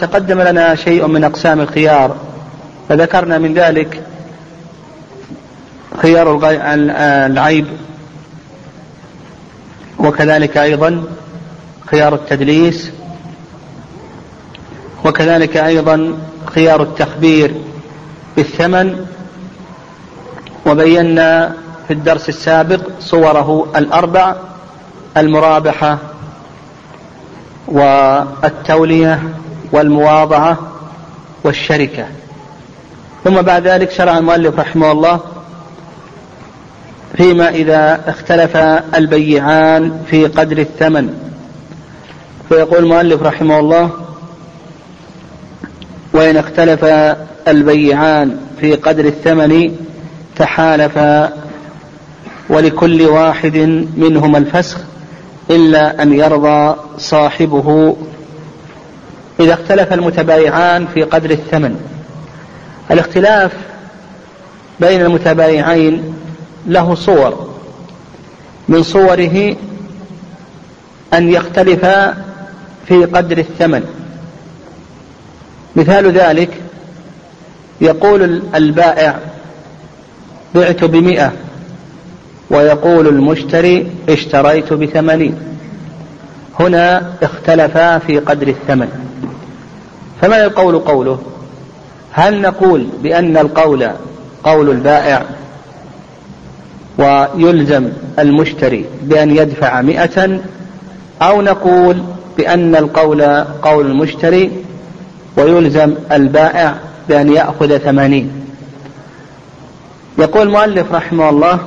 تقدم لنا شيء من أقسام الخيار فذكرنا من ذلك خيار العيب وكذلك أيضا خيار التدليس وكذلك أيضا خيار التخبير بالثمن وبينا في الدرس السابق صوره الأربع المرابحة والتولية. والمواضعة والشركة. ثم بعد ذلك شرع المؤلف رحمه الله فيما إذا اختلف البيعان في قدر الثمن. فيقول المؤلف رحمه الله وإن اختلف البيعان في قدر الثمن تحالفا ولكل واحد منهما الفسخ إلا أن يرضى صاحبه إذا اختلف المتبايعان في قدر الثمن. الاختلاف بين المتبايعين له صور من صوره أن يختلفا في قدر الثمن. مثال ذلك يقول البائع بعت بمئة ويقول المشتري اشتريت بثمانين. هنا اختلفا في قدر الثمن. فما القول قوله؟ هل نقول بأن القول قول البائع ويلزم المشتري بأن يدفع مئة أو نقول بأن القول قول المشتري ويلزم البائع بأن يأخذ ثمانين؟ يقول المؤلف رحمه الله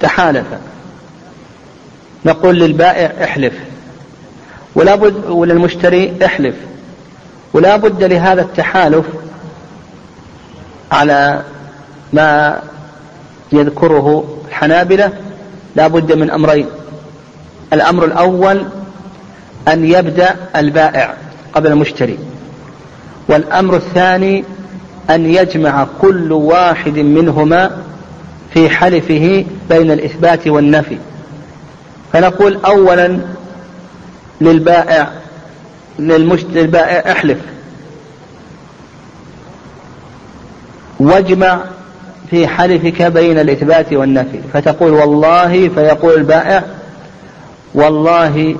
تحالف. نقول للبائع احلف ولا بد وللمشتري احلف. ولا بد لهذا التحالف على ما يذكره الحنابلة لا بد من أمرين. الأمر الأول أن يبدأ البائع قبل المشتري. والأمر الثاني أن يجمع كل واحد منهما في حلفه بين الإثبات والنفي. فنقول أولا للبائع للبائع أحلف. واجمع في حلفك بين الإثبات والنفي. فتقول والله فيقول البائع والله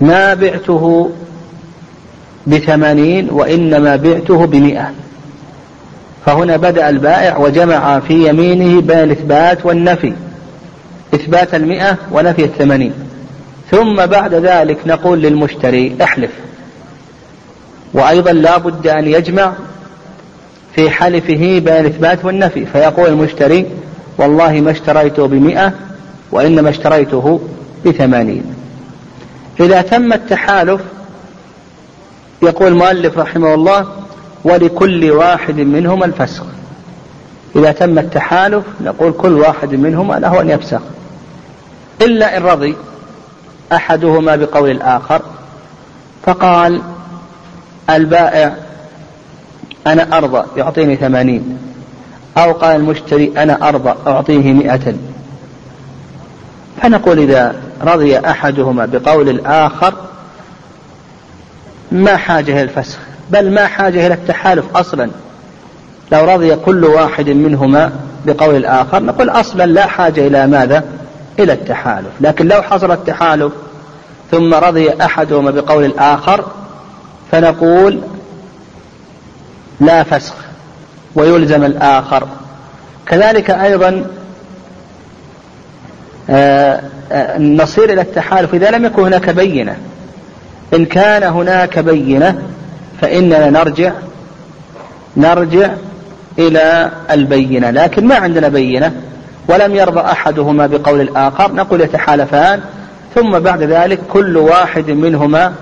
ما بعته بثمانين وإنما بعته بمئة. فهنا بدأ البائع وجمع في يمينه بين الإثبات والنفي. إثبات المئة ونفي الثمانين. ثم بعد ذلك نقول للمشتري احلف. وأيضا لا بد أن يجمع في حلفه بين الإثبات والنفي. فيقول المشتري والله ما اشتريته بمئة وإنما اشتريته بثمانين. إذا تم التحالف يقول المؤلف رحمه الله ولكل واحد منهما الفسخ. إذا تم التحالف نقول كل واحد منهما له أن يفسخ. إلا إن رضي أحدهما بقول الآخر فقال البائع أنا أرضى يعطيني ثمانين. أو قال المشتري أنا أرضى أعطيه مئة. فنقول إذا رضي أحدهما بقول الآخر ما حاجة إلى الفسخ بل ما حاجة إلى التحالف أصلا. لو رضي كل واحد منهما بقول الآخر نقول أصلا لا حاجة إلى ماذا؟ إلى التحالف. لكن لو حصل التحالف ثم رضي أحدهما بقول الآخر فنقول لا فسخ ويلزم الآخر. كذلك أيضا آه، آه، نصير إلى التحالف إذا لم يكن هناك بينة. إن كان هناك بينة فإننا نرجع نرجع إلى البينة. لكن ما عندنا بينة. ولم يرضى أحدهما بقول الآخر. نقول يتحالفان ثم بعد ذلك كل واحد منهما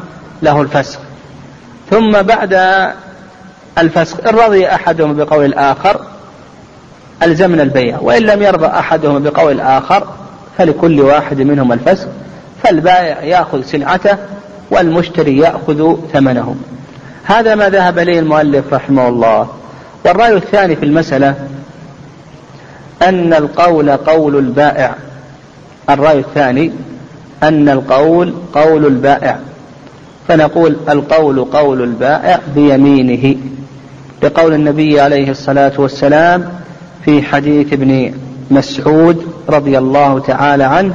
له الفسخ ثم بعد الفسخ إن رضي أحدهما بقول الآخر ألزمنا البيع. وإن لم يرضى أحدهما بقول الآخر فلكل واحد منهما الفسخ فالبائع يأخذ سلعته والمشتري يأخذ ثمنه. هذا ما ذهب إليه المؤلف رحمه الله. والرأي الثاني في المسألة أن القول قول البائع. الرأي الثاني أن القول قول البائع. فنقول القول قول البائع بيمينه لقول النبي عليه الصلاة والسلام في حديث ابن مسعود رضي الله تعالى عنه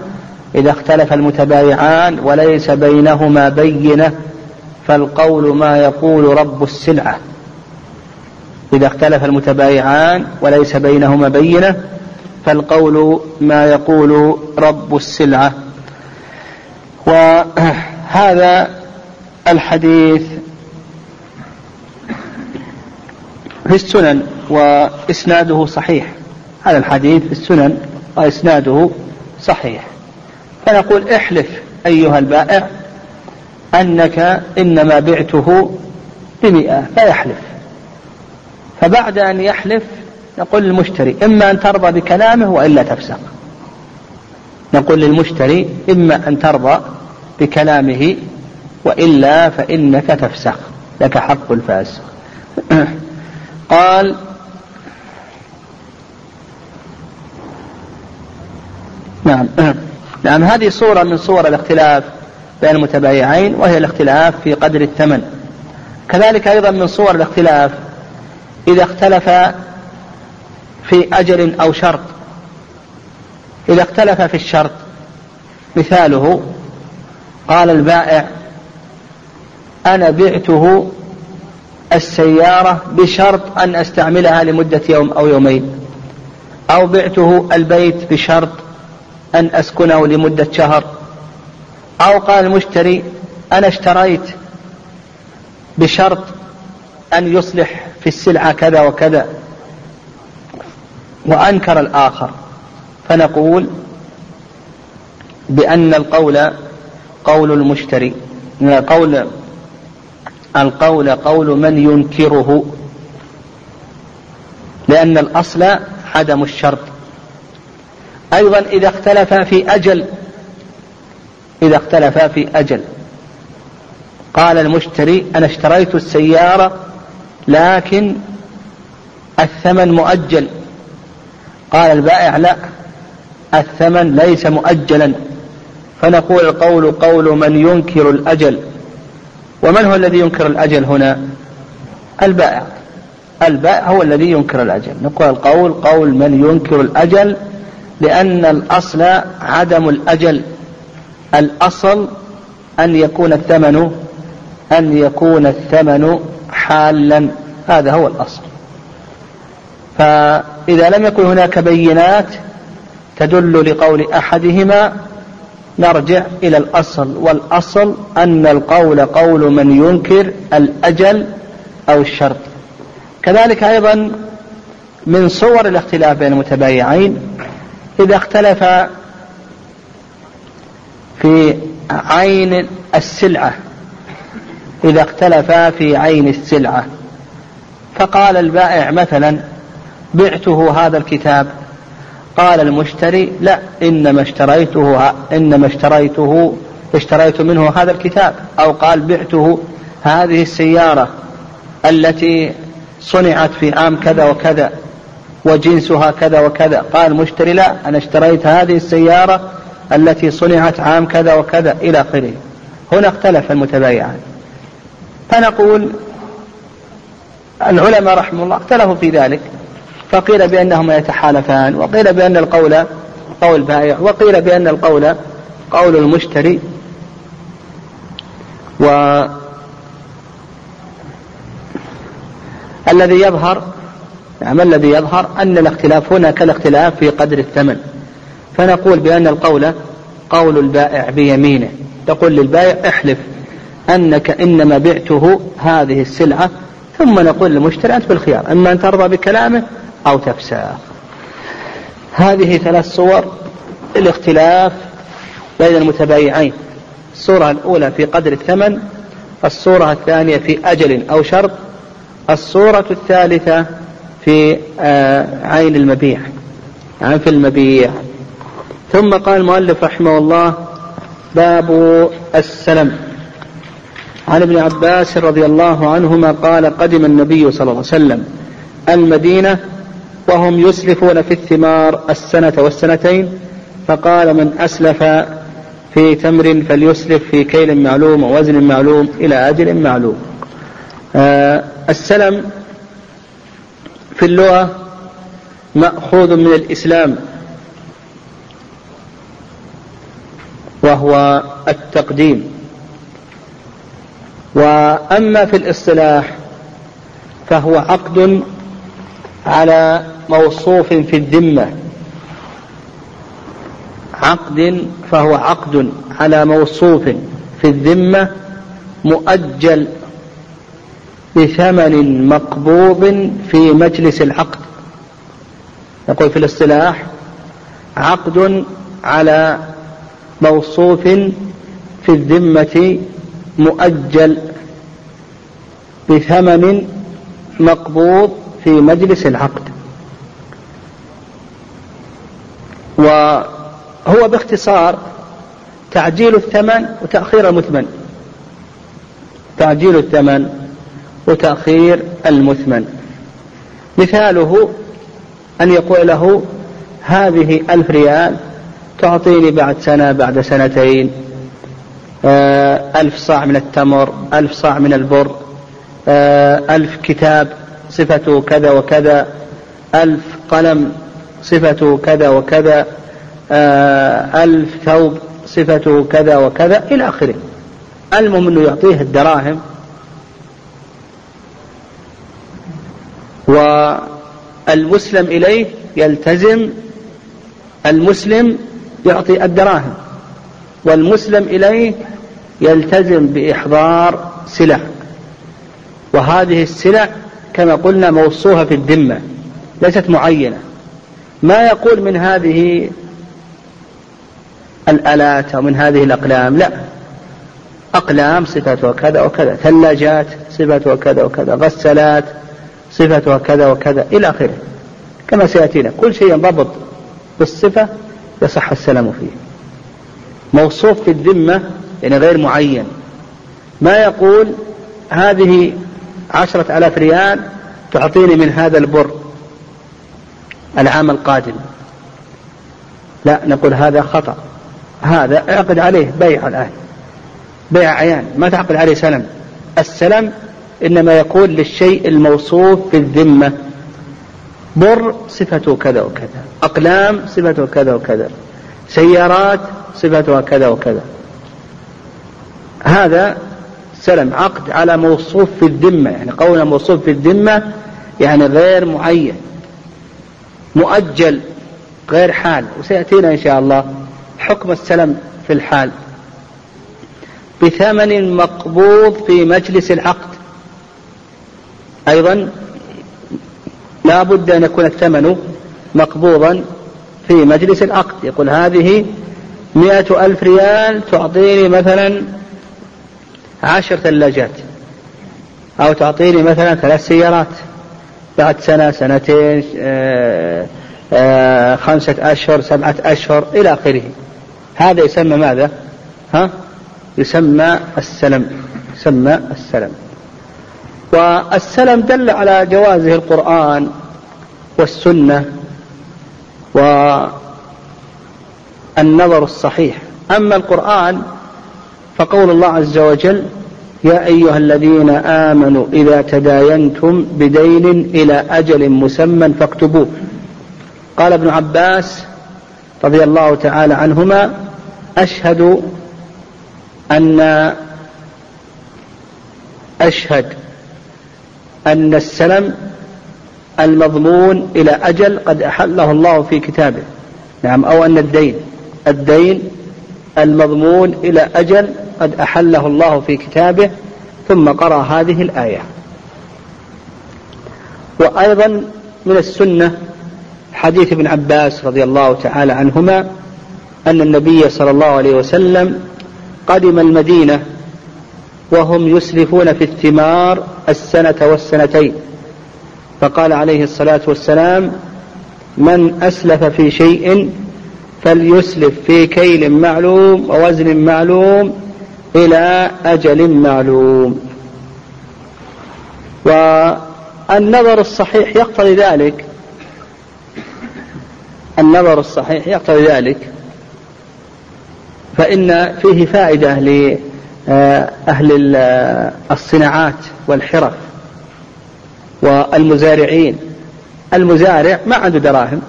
إذا اختلف المتبايعان وليس بينهما بينة فالقول ما يقول رب السلعة. إذا اختلف المتبايعان وليس بينهما بينة فالقول ما يقول رب السلعة. وهذا الحديث في السنن وإسناده صحيح. هذا الحديث في السنن وإسناده صحيح. فنقول احلف أيها البائع أنك إنما بعته بمئة فيحلف. فبعد أن يحلف نقول للمشتري إما أن ترضى بكلامه وإلا تفسق. نقول للمشتري إما أن ترضى بكلامه وإلا فإنك تفسخ لك حق الفاسق. قال نعم. نعم هذه صورة من صور الاختلاف بين المتبايعين وهي الاختلاف في قدر الثمن. كذلك أيضا من صور الاختلاف إذا اختلف في أجل أو شرط. إذا اختلف في الشرط مثاله قال البائع أنا بعته السيارة بشرط أن أستعملها لمدة يوم أو يومين أو بعته البيت بشرط أن أسكنه لمدة شهر. أو قال المشتري أنا اشتريت بشرط أن يصلح في السلعة كذا وكذا وأنكر الآخر. فنقول بأن القول قول المشتري قول القول قول من ينكره. لأن الأصل عدم الشرط. أيضا إذا اختلف في أجل إذا اختلف في أجل. قال المشتري أنا اشتريت السيارة لكن الثمن مؤجل. قال البائع لا الثمن ليس مؤجلا. فنقول القول قول من ينكر الأجل. ومن هو الذي ينكر الأجل هنا؟ البائع. البائع هو الذي ينكر الأجل. نقول القول قول من ينكر الأجل لأن الأصل عدم الأجل. الأصل أن يكون الثمن أن يكون الثمن حالا. هذا هو الأصل. فإذا لم يكن هناك بينات تدل لقول أحدهما نرجع إلى الأصل. والأصل أن القول قول من ينكر الأجل أو الشرط. كذلك أيضا من صور الاختلاف بين المتبايعين إذا اختلف في عين السلعة إذا اختلف في عين السلعة. فقال البائع مثلا بعته هذا الكتاب. قال المشتري لا إنما اشتريته إنما اشتريته اشتريت منه هذا الكتاب. أو قال بعته هذه السيارة التي صنعت في عام كذا وكذا وجنسها كذا وكذا. قال المشتري لا أنا اشتريت هذه السيارة التي صنعت عام كذا وكذا إلى آخره. هنا اختلف المتبايعان. فنقول العلماء رحمه الله اختلفوا في ذلك فقيل بأنهما يتحالفان وقيل بأن القول قول بائع وقيل بأن القول قول المشتري. و الذي يظهر نعم الذي يظهر؟ أن الاختلاف هنا كالاختلاف في قدر الثمن. فنقول بأن القول قول البائع بيمينه تقول للبائع احلف. أنك إنما بعته هذه السلعة ثم نقول للمشتري أنت بالخيار إما أن ترضى بكلامه أو تفسخ. هذه ثلاث صور الاختلاف بين المتبايعين. الصورة الأولى في قدر الثمن الصورة الثانية في أجل أو شرط الصورة الثالثة في آه، عين المبيع يعني في المبيع. ثم قال المؤلف رحمه الله باب السلم. عن ابن عباس رضي الله عنهما قال قدم النبي صلى الله عليه وسلم المدينة وهم يسلفون في الثمار السنة والسنتين فقال من أسلف في تمر فليسلف في كيل معلوم ووزن معلوم إلى أجل معلوم. آه السلم في اللغة مأخوذ من الإسلام وهو التقديم. وأما في الاصطلاح فهو عقد على موصوف في الذمة. عقد فهو عقد على موصوف في الذمة مؤجل بثمن مقبوض في مجلس العقد. نقول في الاصطلاح عقد على موصوف في الذمة مؤجل بثمن مقبوض في مجلس العقد. وهو باختصار تعجيل الثمن وتأخير المثمن. تعجيل الثمن وتأخير المثمن. مثاله أن يقول له هذه ألف ريال تعطيني بعد سنة بعد سنتين. ألف صاع من التمر ألف صاع من البر آه، ألف كتاب صفته كذا وكذا ألف قلم صفته كذا وكذا آه، ألف ثوب صفته كذا وكذا إلى آخره. المهم أنه يعطيه الدراهم. والمسلم إليه يلتزم المسلم يعطي الدراهم. والمسلم إليه يلتزم بإحضار سلع. وهذه السلع كما قلنا موصوفة في الذمة ليست معينة. ما يقول من هذه الآلات أو من هذه الأقلام؟ لا. أقلام صفتها كذا وكذا ثلاجات صفتها كذا وكذا غسالات صفتها كذا وكذا إلى آخره. كما سيأتينا كل شيء ينضبط بالصفة يصح السلام فيه. موصوف في الذمة يعني غير معين. ما يقول هذه عشرة آلاف ريال تعطيني من هذا البر العام القادم. لا نقول هذا خطأ. هذا اعقد عليه بيع الآن. بيع عيان ما تعقد عليه سلم. السلم إنما يكون للشيء الموصوف في الذمة. بر صفته كذا وكذا أقلام صفته كذا وكذا سيارات صفتها كذا وكذا. هذا سلم عقد على موصوف في الذمة يعني قولنا موصوف في الذمة يعني غير معين مؤجل غير حال وسيأتينا إن شاء الله حكم السلم في الحال. بثمن مقبوض في مجلس العقد. أيضا لا بد أن يكون الثمن مقبوضا في مجلس العقد. يقول هذه مئة ألف ريال تعطيني مثلا عشر ثلاجات أو تعطيني مثلا ثلاث سيارات بعد سنة سنتين آه، آه، خمسة أشهر سبعة أشهر إلى آخره هذا يسمى ماذا؟ ها؟ يسمى السلم يسمى السلم والسلم دل على جوازه القرآن والسنة والنظر الصحيح. أما القرآن فقول الله عز وجل يا أيها الذين آمنوا إذا تداينتم بدين إلى أجل مسمى فاكتبوه. قال ابن عباس رضي الله تعالى عنهما أشهد أن أشهد أن السلم المضمون إلى أجل قد أحله الله في كتابه. نعم أو أن الدين. الدين المضمون إلى أجل قد أحله الله في كتابه ثم قرأ هذه الآية. وأيضا من السنة حديث ابن عباس رضي الله تعالى عنهما أن النبي صلى الله عليه وسلم قدم المدينة وهم يسرفون في الثمار السنة والسنتين. فقال عليه الصلاة والسلام من أسلف في شيء فليسلف في كيل معلوم ووزن معلوم إلى أجل معلوم. والنظر الصحيح يقتضي ذلك. النظر الصحيح يقتضي ذلك. فإن فيه فائدة لأهل الصناعات والحرف والمزارعين. المزارع ما عنده دراهم.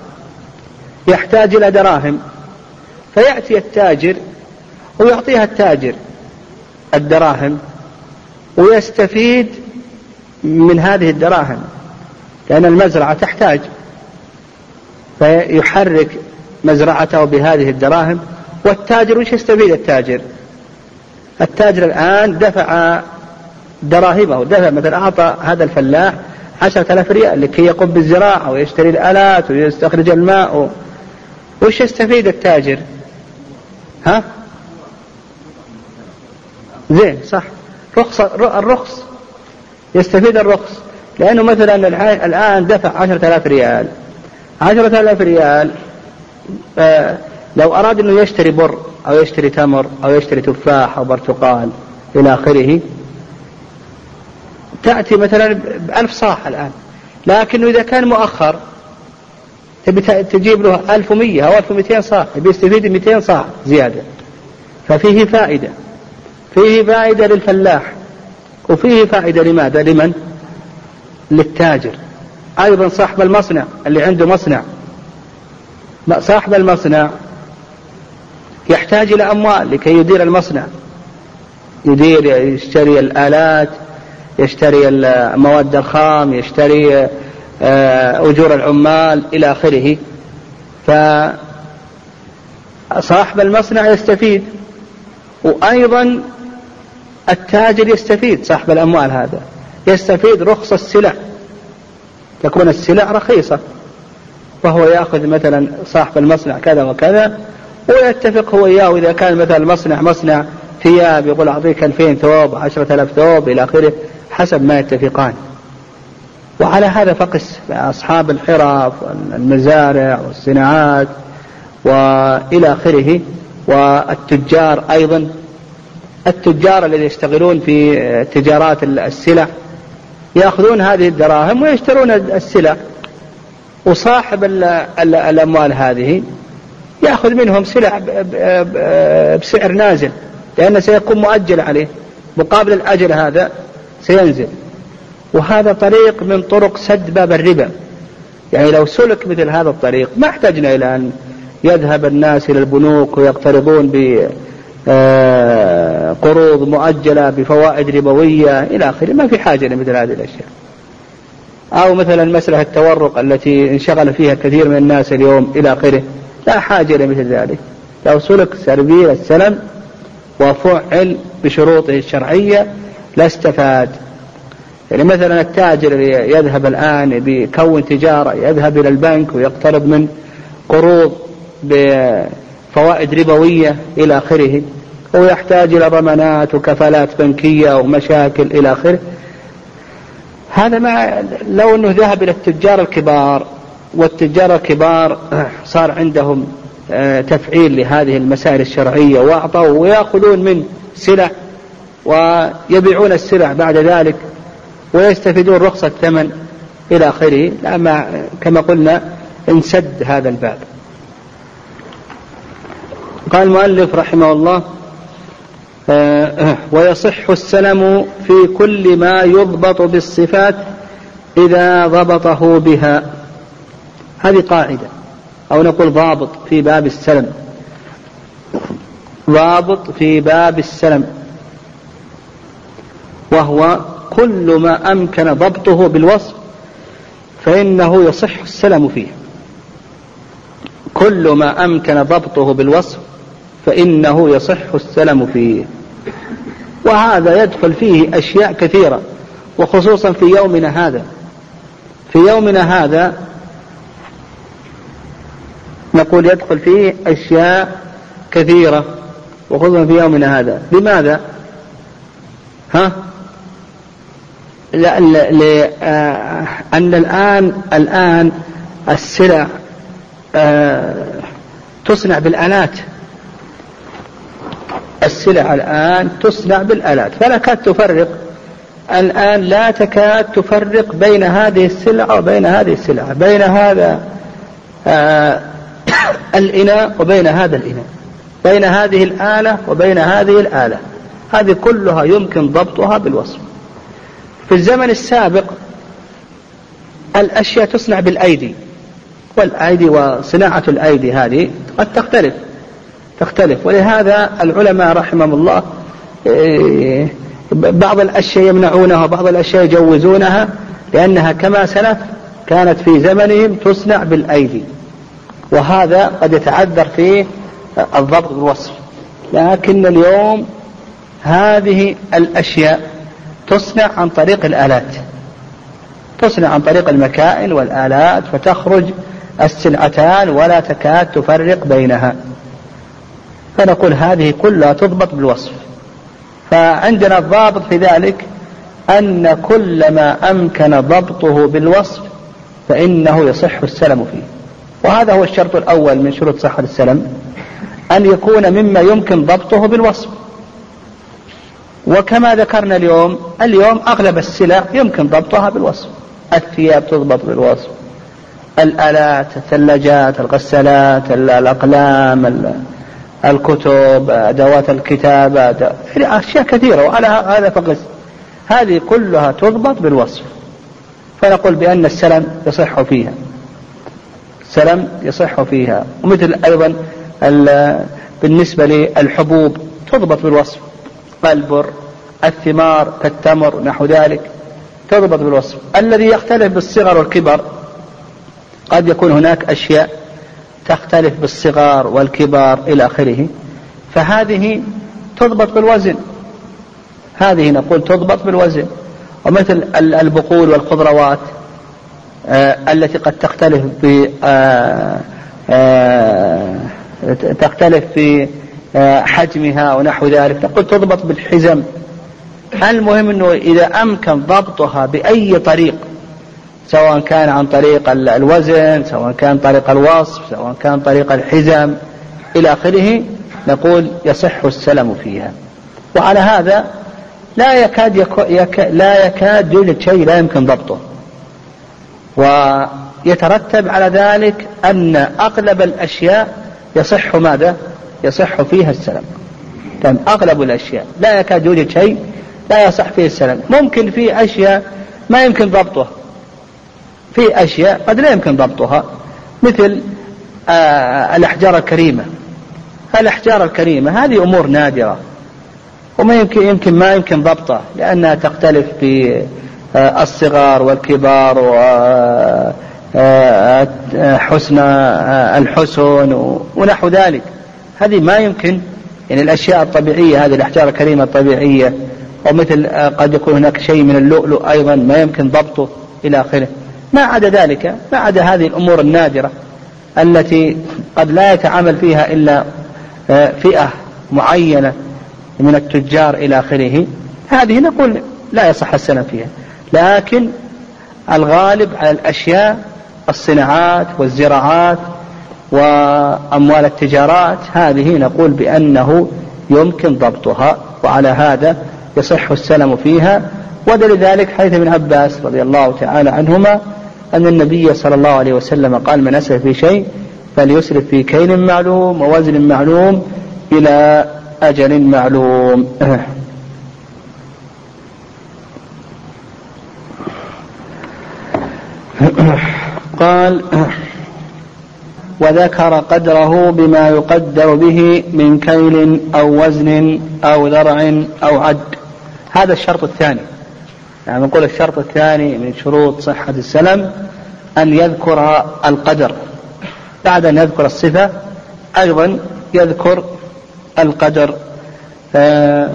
يحتاج إلى دراهم. فيأتي التاجر ويعطيها التاجر الدراهم ويستفيد من هذه الدراهم لأن المزرعة تحتاج. فيحرك مزرعته بهذه الدراهم والتاجر وش يستفيد التاجر؟ التاجر الآن دفع دراهمه دفع مثلا أعطى هذا الفلاح عشرة آلاف ريال لكي يقوم بالزراعة ويشتري الآلات ويستخرج الماء وش يستفيد التاجر؟ ها؟ زين صح. رخص الرخص. يستفيد الرخص. لأنه مثلا الآن دفع عشرة آلاف ريال. عشرة آلاف ريال آه لو أراد أنه يشتري بر أو يشتري تمر أو يشتري تفاح أو برتقال إلى آخره تأتي مثلا بألف صاح الآن. لكنه إذا كان مؤخر تبي تجيب له 1100 أو 1200 صاع يبي يستفيد 200 صاع زيادة. ففيه فائدة. فيه فائدة للفلاح. وفيه فائدة لماذا؟ لمن؟ للتاجر. أيضا صاحب المصنع اللي عنده مصنع. صاحب المصنع يحتاج إلى أموال لكي يدير المصنع. يدير يشتري الآلات يشتري المواد الخام يشتري أجور العمال إلى آخره. فصاحب المصنع يستفيد وأيضا التاجر يستفيد صاحب الأموال هذا. يستفيد رخص السلع. تكون السلع رخيصة. فهو يأخذ مثلا صاحب المصنع كذا وكذا ويتفق هو إياه إذا كان مثلا المصنع مصنع ثياب يقول أعطيك 2000 ثوب 10000 ثوب إلى آخره حسب ما يتفقان. وعلى هذا فقس أصحاب الحرف والمزارع والصناعات وإلى آخره. والتجار أيضا التجار الذين يشتغلون في تجارات السلع يأخذون هذه الدراهم ويشترون السلع. وصاحب الأموال هذه يأخذ منهم سلع بسعر نازل لأنه سيكون مؤجل عليه. مقابل الأجل هذا سينزل. وهذا طريق من طرق سد باب الربا. يعني لو سلك مثل هذا الطريق ما احتجنا إلى أن يذهب الناس إلى البنوك ويقترضون بقروض آه، مؤجلة بفوائد ربوية إلى آخره. ما في حاجة لمثل هذه الأشياء. أو مثلا مسألة التورق التي انشغل فيها كثير من الناس اليوم إلى آخره. لا حاجة لمثل ذلك. لو سلك سربيل السلم وفعل بشروطه الشرعية لاستفاد يعني مثلا التاجر يذهب الآن بيكون تجارة يذهب إلى البنك ويقترض من قروض بفوائد ربوية إلى آخره ويحتاج إلى ضمانات وكفالات بنكية ومشاكل إلى آخره. هذا ما لو أنه ذهب إلى التجار الكبار والتجار الكبار صار عندهم آه، تفعيل لهذه المسائل الشرعية وأعطوا ويأخذون من سلع ويبيعون السلع بعد ذلك. ويستفيدون رخص الثمن إلى آخره لما كما قلنا انسد هذا الباب. قال المؤلف رحمه الله آه، ويصح السلم في كل ما يضبط بالصفات إذا ضبطه بها. هذه قاعدة أو نقول ضابط في باب السلم. ضابط في باب السلم وهو كل ما أمكن ضبطه بالوصف فإنه يصح السلم فيه. كل ما أمكن ضبطه بالوصف فإنه يصح السلم فيه. وهذا يدخل فيه أشياء كثيرة وخصوصا في يومنا هذا. في يومنا هذا نقول يدخل فيه أشياء كثيرة وخصوصا في يومنا هذا. لماذا؟ ها؟ لأن الآن الآن السلع آه، تصنع بالآلات السلع الآن تصنع بالآلات فلا كاد تفرق. الآن لا تكاد تفرق بين هذه السلع وبين هذه السلع. بين هذا آه، الإناء وبين هذا الإناء. بين هذه الآلة وبين هذه الآلة. هذه كلها يمكن ضبطها بالوصف. في الزمن السابق الأشياء تصنع بالأيدي والأيدي وصناعة الأيدي هذه قد تختلف تختلف. ولهذا العلماء رحمهم الله إيه، بعض الأشياء يمنعونها وبعض الأشياء يجوزونها لأنها كما سلف كانت في زمنهم تصنع بالأيدي. وهذا قد يتعذر في الضبط بالوصف لكن اليوم هذه الأشياء تصنع عن طريق الآلات. تصنع عن طريق المكائن والآلات فتخرج السلعتان ولا تكاد تفرق بينها. فنقول هذه كلها تضبط بالوصف. فعندنا الضابط في ذلك أن كل ما أمكن ضبطه بالوصف فإنه يصح السلم فيه. وهذا هو الشرط الأول من شروط صحة السلم أن يكون مما يمكن ضبطه بالوصف. وكما ذكرنا اليوم اليوم أغلب السلع يمكن ضبطها بالوصف. الثياب تضبط بالوصف. الآلات الثلاجات الغسالات الأقلام الكتب أدوات الكتابة يعني أشياء كثيرة وعلى هذا فقس. هذه كلها تضبط بالوصف. فنقول بأن السلم يصح فيها. السلم يصح فيها. ومثل أيضا بالنسبة للحبوب تضبط بالوصف. البر الثمار كالتمر نحو ذلك تضبط بالوصف. الذي يختلف بالصغر والكبر قد يكون هناك أشياء تختلف بالصغار والكبار إلى آخره فهذه تضبط بالوزن. هذه نقول تضبط بالوزن. ومثل البقول والخضروات آه التي قد تختلف في آه آه تختلف في حجمها ونحو ذلك. نقول تضبط بالحزم. المهم إنه إذا أمكن ضبطها بأي طريق سواء كان عن طريق الوزن سواء كان طريق الوصف سواء كان طريق الحزم إلى آخره نقول يصح السلم فيها. وعلى هذا لا يكاد يكو يك لا يكاد يوجد شيء لا يمكن ضبطه. ويترتب على ذلك أن أغلب الأشياء يصح ماذا؟ يصح فيها السلم تم أغلب الأشياء. لا يكاد يوجد شيء لا يصح فيه السلم ممكن في أشياء ما يمكن ضبطه في أشياء قد لا يمكن ضبطها. مثل آه الأحجار الكريمة. الأحجار الكريمة هذه أمور نادرة. وما يمكن يمكن ما يمكن ضبطها لأنها تختلف في آه الصغار والكبار وحسن آه، آه، الحسن ونحو ذلك. هذه ما يمكن يعني الأشياء الطبيعية هذه الأحجار الكريمة الطبيعية ومثل آه، قد يكون هناك شيء من اللؤلؤ أيضا ما يمكن ضبطه إلى آخره. ما عدا ذلك ما عدا هذه الأمور النادرة التي قد لا يتعامل فيها إلا آه، فئة معينة من التجار إلى آخره. هذه نقول لا يصح السلام فيها. لكن الغالب على الأشياء الصناعات والزراعات وأموال التجارات هذه نقول بأنه يمكن ضبطها وعلى هذا يصح السلم فيها. ودليل ذلك حديث ابن عباس رضي الله تعالى عنهما أن النبي صلى الله عليه وسلم قال من أسرف في شيء فليسرف في كيل معلوم ووزن معلوم إلى أجل معلوم. قال وذكر قدره بما يقدر به من كيل أو وزن أو ذرع أو عد. هذا الشرط الثاني. يعني نقول الشرط الثاني من شروط صحة السلم أن يذكر القدر. بعد أن يذكر الصفة أيضا يذكر القدر. آه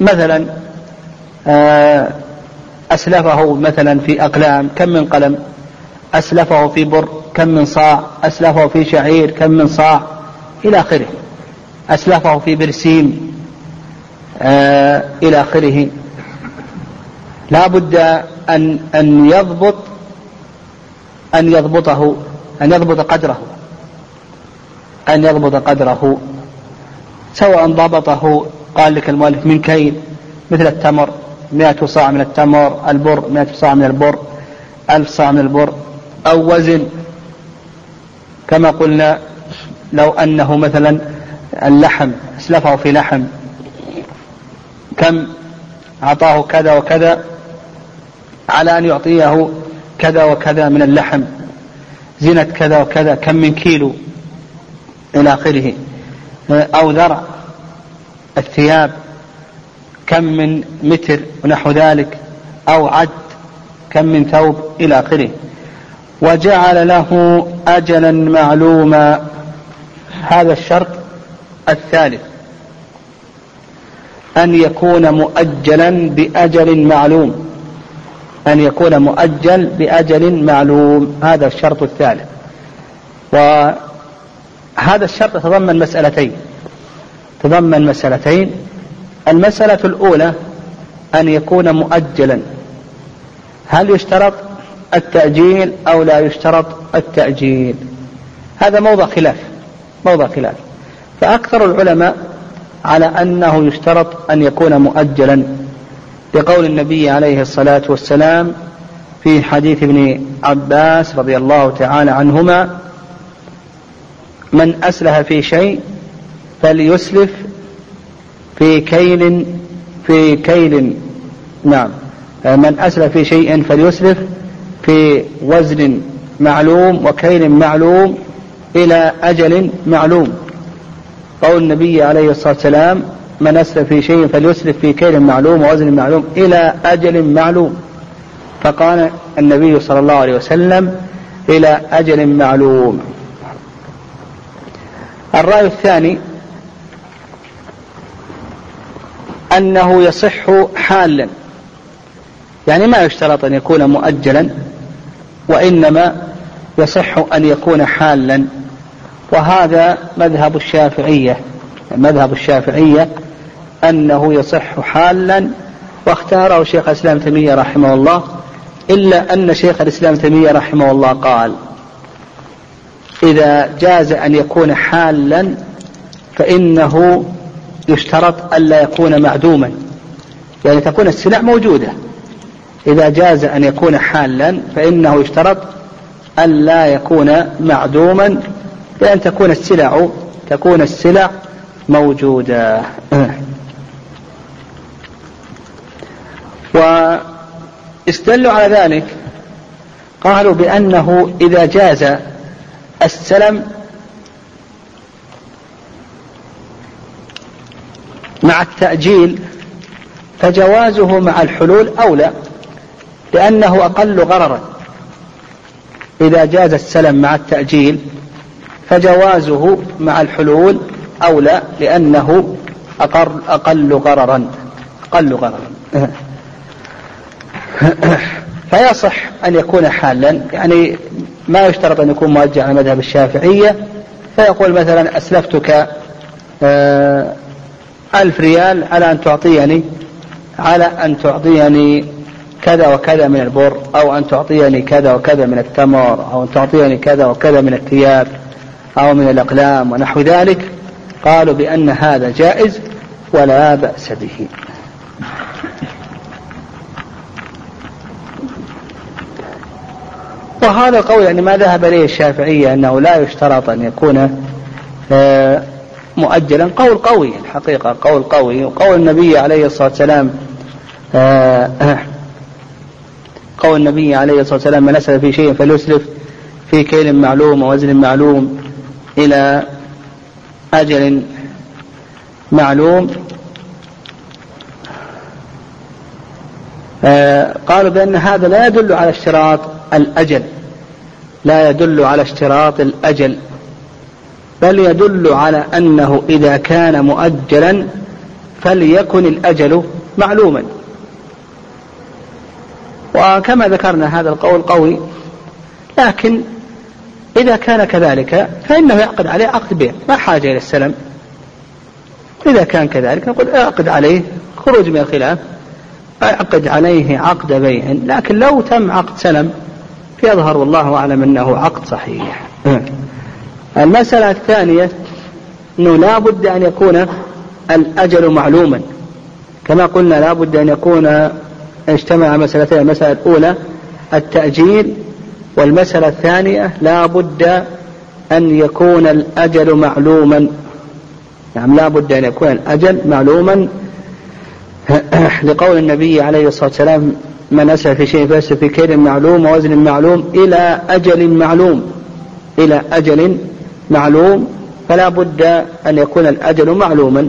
مثلا آه أسلفه مثلا في أقلام. كم من قلم؟ أسلفه في بر. كم من صاع أسلفه في شعير كم من صاع إلى آخره. أسلفه في برسيم آه إلى آخره. لا بد أن أن يضبط أن يضبطه أن يضبط قدره. أن يضبط قدره. سواء ضبطه قال لك المؤلف من كيل؟ مثل التمر مئة صاع من التمر البر مئة صاع من البر ألف صاع من البر أو وزن. كما قلنا لو أنه مثلا اللحم أسلفه في لحم كم أعطاه كذا وكذا على أن يعطيه كذا وكذا من اللحم زنة كذا وكذا كم من كيلو إلى آخره أو ذرع الثياب كم من متر ونحو ذلك أو عد كم من ثوب إلى آخره. وجعل له أجلا معلوما. هذا الشرط الثالث. أن يكون مؤجلا بأجل معلوم. أن يكون مؤجل بأجل معلوم. هذا الشرط الثالث. وهذا الشرط يتضمن مسألتين. تضمن مسألتين. المسألة الأولى أن يكون مؤجلا. هل يشترط؟ التأجيل أو لا يشترط التأجيل. هذا موضع خلاف موضع خلاف. فأكثر العلماء على أنه يشترط أن يكون مؤجلا لقول النبي عليه الصلاة والسلام في حديث ابن عباس رضي الله تعالى عنهما من أسلف في شيء فليسلف في كيل في كيل. نعم. من أسلف في شيء فليسلف في وزن معلوم وكيل معلوم إلى أجل معلوم. قول النبي عليه الصلاة والسلام من أسلف في شيء فليسلف في كيل معلوم ووزن معلوم إلى أجل معلوم. فقال النبي صلى الله عليه وسلم إلى أجل معلوم. الرأي الثاني أنه يصح حالا. يعني ما يشترط أن يكون مؤجلا. وإنما يصح أن يكون حالا. وهذا مذهب الشافعية. مذهب الشافعية أنه يصح حالا واختاره شيخ الإسلام تيمية رحمه الله إلا أن شيخ الإسلام تيمية رحمه الله قال إذا جاز أن يكون حالا فإنه يشترط ألا يكون معدوما. يعني تكون السلع موجودة. إذا جاز أن يكون حالا فإنه يشترط ألا يكون معدوما بأن تكون السلع تكون السلع موجودة. واستدلوا على ذلك. قالوا بأنه إذا جاز السلم مع التأجيل فجوازه مع الحلول أولى. لأنه أقل غررا. إذا جاز السلم مع التأجيل فجوازه مع الحلول أولى لأنه أقر أقل غررا. أقل غررا. فيصح أن يكون حالا يعني ما يشترط أن يكون موجه على مذهب الشافعية. فيقول مثلا أسلفتك آه، ألف ريال على أن تعطيني على أن تعطيني كذا وكذا من البر أو أن تعطيني كذا وكذا من التمر أو أن تعطيني كذا وكذا من الثياب أو من الأقلام ونحو ذلك. قالوا بأن هذا جائز ولا بأس به. وهذا القول يعني ما ذهب إليه الشافعية أنه لا يشترط أن يكون آه، مؤجلا. قول قوي الحقيقة قول قوي. وقول النبي عليه الصلاة والسلام آه، قول النبي عليه الصلاة والسلام من أسلف في شيء فليسلف في كيل معلوم ووزن معلوم إلى أجل معلوم. آه، قالوا بأن هذا لا يدل على اشتراط الأجل. لا يدل على اشتراط الأجل بل يدل على أنه إذا كان مؤجلا فليكن الأجل معلوما. وكما ذكرنا هذا القول قوي لكن إذا كان كذلك فإنه يعقد عليه عقد بيع ما حاجة إلى السلم. إذا كان كذلك نقول اعقد عليه خروج من الخلاف اعقد عليه عقد بيع لكن لو تم عقد سلم فيظهر والله أعلم أنه عقد صحيح. المسألة الثانية أنه لا بد أن يكون الأجل معلوما. كما قلنا لا بد أن يكون اجتمع مسألتين المسألة الأولى التأجيل والمسألة الثانية لا بد أن يكون الأجل معلوما. نعم لا بد أن يكون الأجل معلوما. لقول النبي عليه الصلاة والسلام من أسأل في شيء فأسأل في كيد معلوم ووزن معلوم إلى أجل معلوم. إلى أجل معلوم. فلا بد أن يكون الأجل معلوما.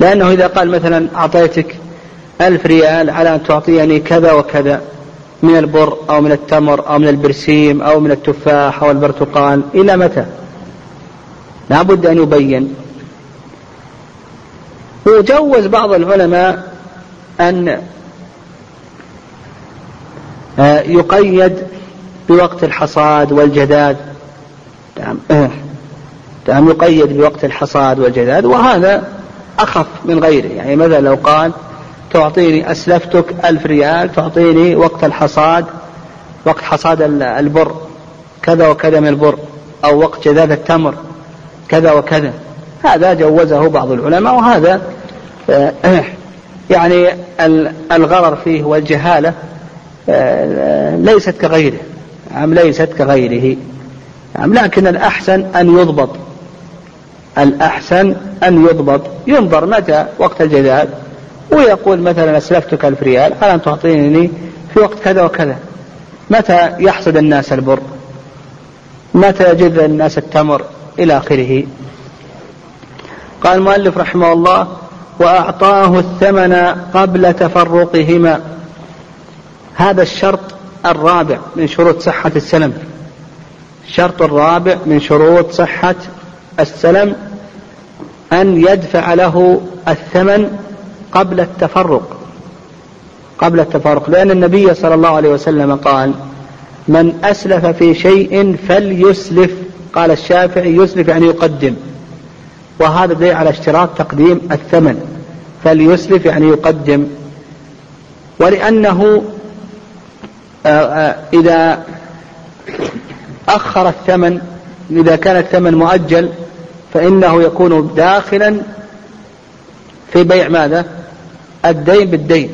لأنه إذا قال مثلا أعطيتك ألف ريال على أن تعطيني كذا وكذا من البر أو من التمر أو من البرسيم أو من التفاح أو البرتقال إلى متى؟ لا بد أن يبين. وجوز بعض العلماء أن آه، يقيد بوقت الحصاد والجداد. نعم نعم يقيد بوقت الحصاد والجداد وهذا أخف من غيره. يعني مثلا لو قال تعطيني أسلفتك ألف ريال تعطيني وقت الحصاد وقت حصاد البر كذا وكذا من البر أو وقت جداد التمر كذا وكذا. هذا جوزه بعض العلماء وهذا آه، يعني الغرر فيه والجهالة آه، ليست كغيره نعم ليست كغيره. نعم لكن الأحسن أن يضبط الأحسن أن يضبط. ينظر متى؟ وقت الجداد ويقول مثلا أسلفتك ألف ريال على أن تعطيني في وقت كذا وكذا. متى يحصد الناس البر؟ متى يجد الناس التمر؟ إلى آخره. قال المؤلف رحمه الله وأعطاه الثمن قبل تفرقهما. هذا الشرط الرابع من شروط صحة السلم. الشرط الرابع من شروط صحة السلم أن يدفع له الثمن قبل التفرق قبل التفرق لأن النبي صلى الله عليه وسلم قال من أسلف في شيء فليسلف. قال الشافعي يسلف يعني يقدم. وهذا دليل على اشتراط تقديم الثمن فليسلف يعني يقدم. ولأنه آه، آه، إذا أخر الثمن إذا كان الثمن مؤجل فإنه يكون داخلا في بيع ماذا؟ الدين بالدين.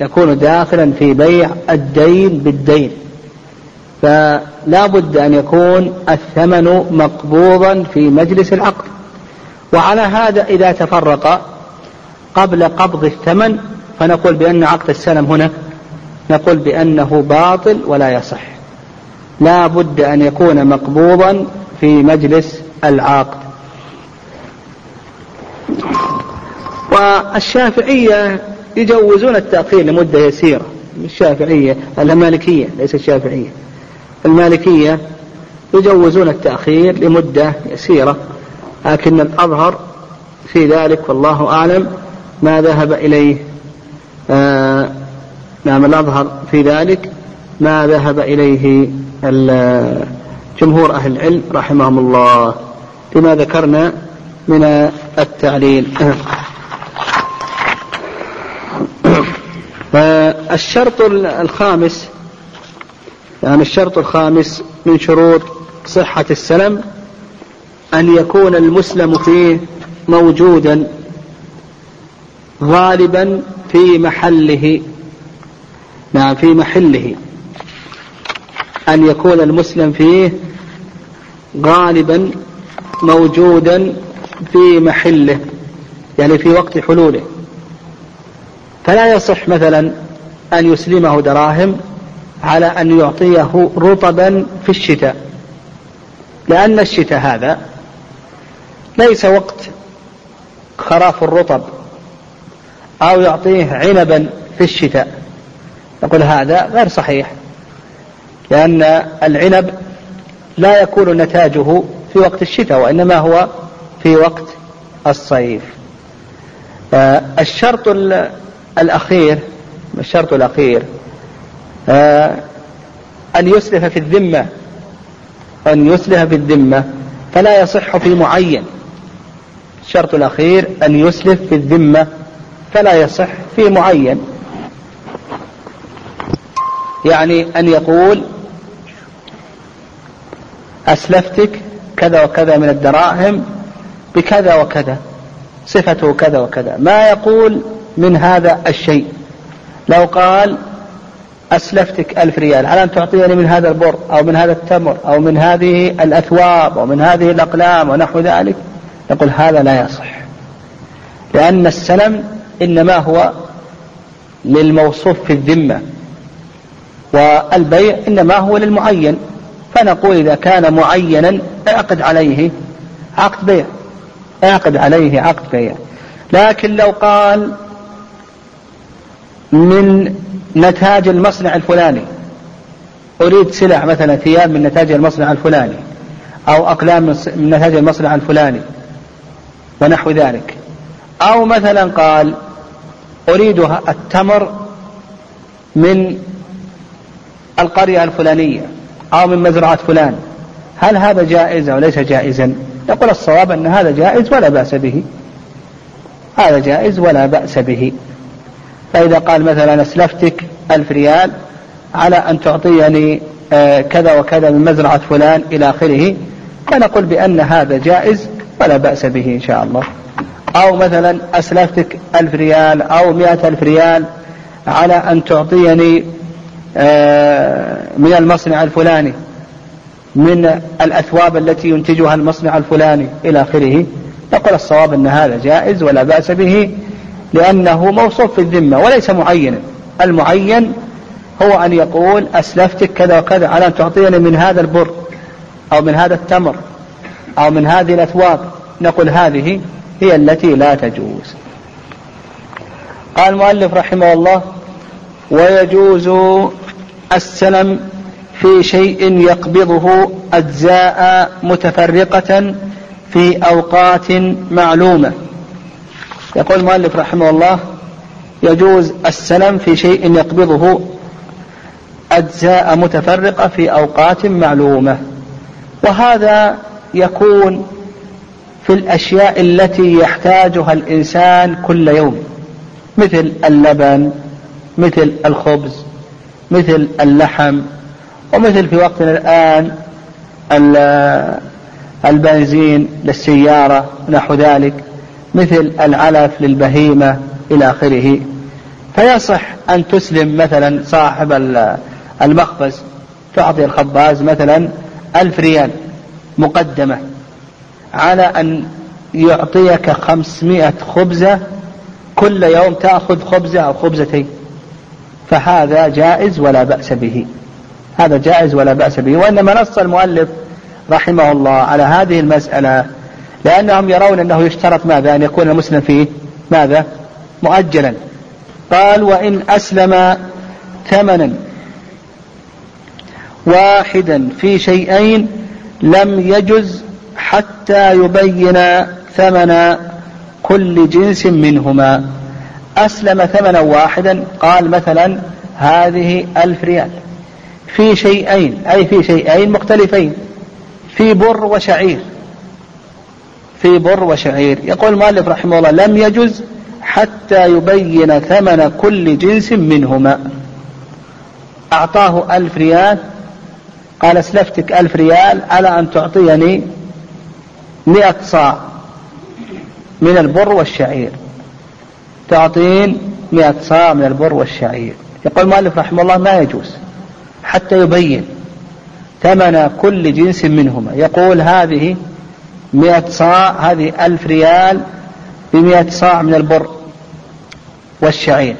يكون داخلا في بيع الدين بالدين. فلا بد أن يكون الثمن مقبوضا في مجلس العقد. وعلى هذا إذا تفرق قبل قبض الثمن فنقول بأن عقد السلم هنا نقول بأنه باطل ولا يصح. لا بد أن يكون مقبوضا في مجلس العقد. والشافعية يجوزون التأخير لمدة يسيرة. الشافعية المالكية ليس الشافعية المالكية يجوزون التأخير لمدة يسيرة. لكن الأظهر في ذلك والله أعلم ما ذهب إليه آه نعم الأظهر في ذلك ما ذهب إليه جمهور أهل العلم رحمهم الله. بما ذكرنا من التعليل. الشرط الخامس يعني الشرط الخامس من شروط صحة السلم أن يكون المسلم فيه موجودا غالبا في محله. نعم في محله. أن يكون المسلم فيه غالبا موجودا في محله يعني في وقت حلوله. فلا يصح مثلا أن يسلمه دراهم على أن يعطيه رطبا في الشتاء. لأن الشتاء هذا ليس وقت خراف الرطب أو يعطيه عنبا في الشتاء. يقول هذا غير صحيح لأن العنب لا يكون نتاجه في وقت الشتاء وإنما هو في وقت الصيف. آه، الشرط الأخير الشرط الأخير. آه، أن يسلف في الذمة. أن يسلف في الذمة. فلا يصح في معين. الشرط الأخير أن يسلف في الذمة. فلا يصح في معين. يعني أن يقول أسلفتك كذا وكذا من الدراهم بكذا وكذا صفته كذا وكذا. ما يقول من هذا الشيء. لو قال أسلفتك ألف ريال على أن تعطيني من هذا البر أو من هذا التمر أو من هذه الأثواب أو من هذه الأقلام ونحو ذلك؟ نقول هذا لا يصح لأن السلم إنما هو للموصوف في الذمة والبيع إنما هو للمعين فنقول إذا كان معينا اعقد عليه عقد بيع اعقد عليه عقد بيع. لكن لو قال من نتاج المصنع الفلاني. أريد سلع مثلا ثياب من نتاج المصنع الفلاني أو أقلام من نتاج المصنع الفلاني ونحو ذلك. أو مثلا قال أريد التمر من القرية الفلانية أو من مزرعة فلان. هل هذا جائز أو ليس جائزا؟ يقول الصواب أن هذا جائز ولا بأس به. هذا جائز ولا بأس به. فإذا قال مثلا أسلفتك ألف ريال على أن تعطيني آه، كذا وكذا من مزرعة فلان إلى آخره فنقول بأن هذا جائز ولا بأس به إن شاء الله. أو مثلا أسلفتك ألف ريال أو مئة ألف ريال على أن تعطيني آه، من المصنع الفلاني من الأثواب التي ينتجها المصنع الفلاني إلى آخره نقول الصواب أن هذا جائز ولا بأس به. لأنه موصوف في الذمة وليس معينا المعين هو أن يقول أسلفتك كذا وكذا على أن تعطيني من هذا البر أو من هذا التمر أو من هذه الأثواب. نقول هذه هي التي لا تجوز. قال المؤلف رحمه الله ويجوز السلم في شيء يقبضه أجزاء متفرقة في أوقات معلومة. يقول المؤلف رحمه الله يجوز السلم في شيء يقبضه أجزاء متفرقة في أوقات معلومة. وهذا يكون في الأشياء التي يحتاجها الإنسان كل يوم مثل اللبن مثل الخبز مثل اللحم ومثل في وقتنا الآن البنزين للسيارة نحو ذلك. مثل العلف للبهيمة إلى آخره. فيصح أن تسلم مثلا صاحب المخبز تعطي الخباز مثلا ألف ريال مقدمة على أن يعطيك خمسمائة خبزة كل يوم تأخذ خبزة أو خبزتين. فهذا جائز ولا بأس به. هذا جائز ولا بأس به. وإنما نص المؤلف رحمه الله على هذه المسألة لأنهم يرون أنه يشترط ماذا؟ أن يكون المسلم فيه ماذا؟ مؤجلا. قال وإن أسلم ثمنا واحدا في شيئين لم يجز حتى يبين ثمن كل جنس منهما. أسلم ثمنا واحدا قال مثلا هذه ألف ريال. في شيئين أي في شيئين مختلفين في بر وشعير. في بر وشعير. يقول المؤلف رحمه الله لم يجز حتى يبين ثمن كل جنس منهما. أعطاه ألف ريال قال اسلفتك ألف ريال على أن تعطيني مئة صاع من البر والشعير. تعطين مئة صاع من البر والشعير. يقول المؤلف رحمه الله ما يجوز حتى يبين ثمن كل جنس منهما. يقول هذه مئة صاع هذه ألف ريال بمئة صاع من البر والشعير.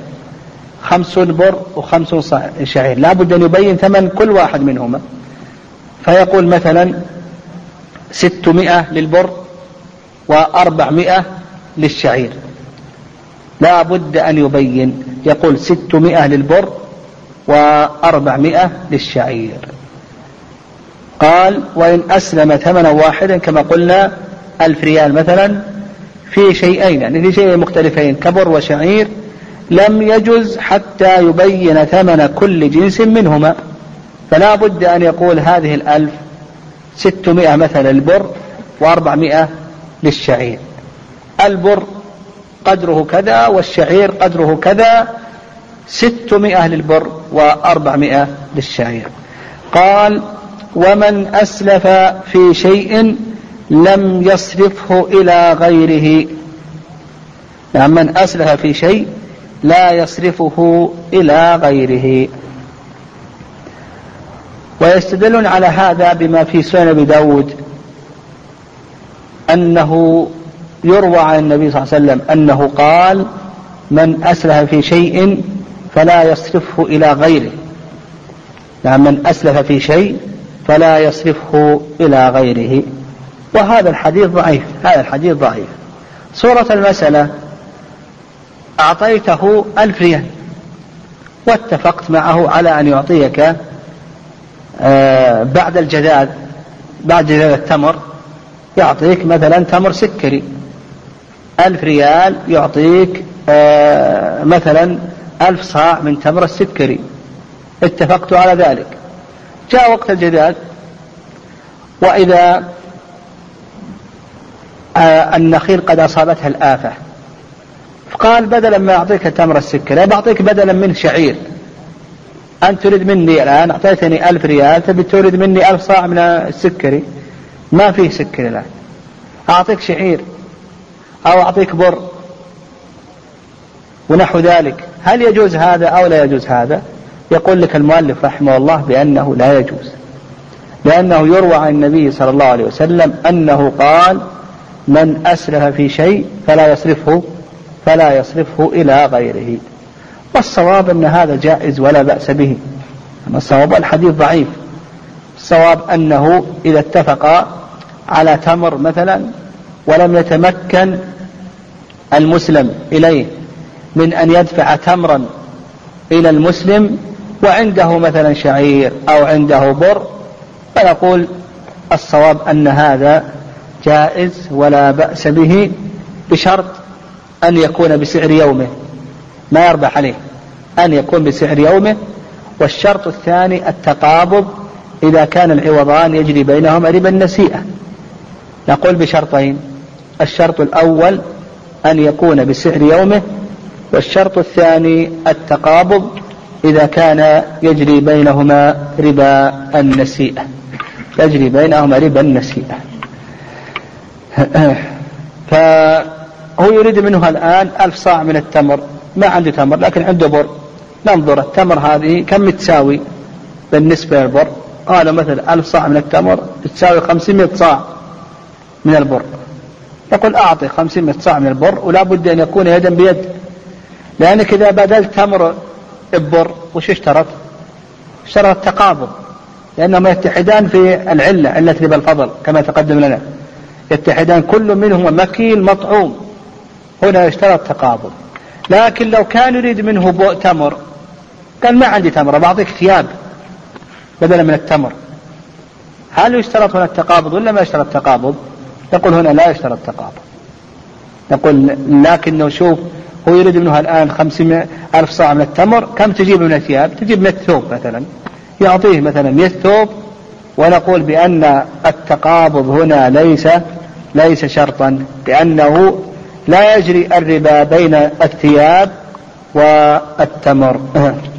خمسون بر وخمسون صاع شعير. لا بد أن يبين ثمن كل واحد منهما. فيقول مثلا ستمائة للبر وأربعمائة للشعير. لا بد أن يبين. يقول ستمائة للبر وأربعمائة للشعير. قال وإن أسلم ثمنا واحدا كما قلنا ألف ريال مثلا في شيئين يعني في شيئين مختلفين كبر وشعير لم يجز حتى يبين ثمن كل جنس منهما. فلا بد أن يقول هذه الألف ستمائة مثلا البر وأربعمائة للشعير. البر قدره كذا والشعير قدره كذا ستمائة للبر وأربعمائة للشعير. قال ومن أسلف في شيء لم يصرفه إلى غيره. يعني من أسلف في شيء لا يصرفه إلى غيره. ويستدلون على هذا بما في سنن أبي داود أنه يروى عن النبي صلى الله عليه وسلم أنه قال من أسلف في شيء فلا يصرفه إلى غيره. يعني من أسلف في شيء فلا يصرفه إلى غيره. وهذا الحديث ضعيف هذا الحديث ضعيف. صورة المسألة أعطيته ألف ريال واتفقت معه على أن يعطيك آه، بعد الجذاذ بعد جذاذ التمر يعطيك مثلا تمر سكري. ألف ريال يعطيك آه، مثلا ألف صاع من تمر السكري. اتفقت على ذلك. جاء وقت الجذاذ وإذا آه، النخيل قد أصابتها الآفة. فقال بدلا ما أعطيك تمر السكري بعطيك بدلا منه شعير. أنت تريد مني الآن أعطيتني ألف ريال تبي تريد مني ألف صاع من السكري ما فيه سكري الآن. أعطيك شعير أو أعطيك بر ونحو ذلك. هل يجوز هذا أو لا يجوز هذا؟ يقول لك المؤلف رحمه الله بأنه لا يجوز لأنه يروى عن النبي صلى الله عليه وسلم أنه قال من أسلف في شيء فلا يصرفه فلا يصرفه إلى غيره. والصواب أن هذا جائز ولا بأس به أما الصواب الحديث ضعيف. الصواب أنه إذا اتفق على تمر مثلا ولم يتمكن المسلم إليه من أن يدفع تمرا إلى المسلم وعنده مثلا شعير أو عنده بر فنقول الصواب أن هذا جائز ولا بأس به بشرط أن يكون بسعر يومه. ما يربح عليه أن يكون بسعر يومه. والشرط الثاني التقابض إذا كان العوضان يجري بينهما ربا النسيئة. نقول بشرطين الشرط الأول أن يكون بسعر يومه والشرط الثاني التقابض إذا كان يجري بينهما ربا النسيئة. يجري بينهما ربا النسيئة. فهو يريد منه الآن ألف صاع من التمر. ما عنده تمر لكن عنده بر. ننظر التمر هذه كم تساوي بالنسبة للبر. قال مثلا ألف صاع من التمر تساوي خمسمائة صاع من البر. يقول أعطي خمسمائة صاع من البر ولا بد أن يكون يدا بيد. لأنك إذا بدلت تمر ببر وش اشترط؟ اشترط التقابض لأنهما يتحدان في العلة علة ربا الفضل كما تقدم لنا. يتحدان كل منهما مكيل مطعوم. هنا يشترط تقابض لكن لو كان يريد منه تمر قال ما عندي تمر بعطيك ثياب بدلا من التمر. هل يشترط هنا التقابض ولا ما يشترط التقابض؟ نقول هنا لا يشترط التقابض. نقول لكنه شوف هو يريد منها الآن خمسمائة ألف صاع من التمر. كم تجيب من الثياب؟ تجيب من الثوب مثلا. يعطيه مثلا 100 ثوب ونقول بأن التقابض هنا ليس ليس شرطا لأنه لا يجري الربا بين الثياب والتمر.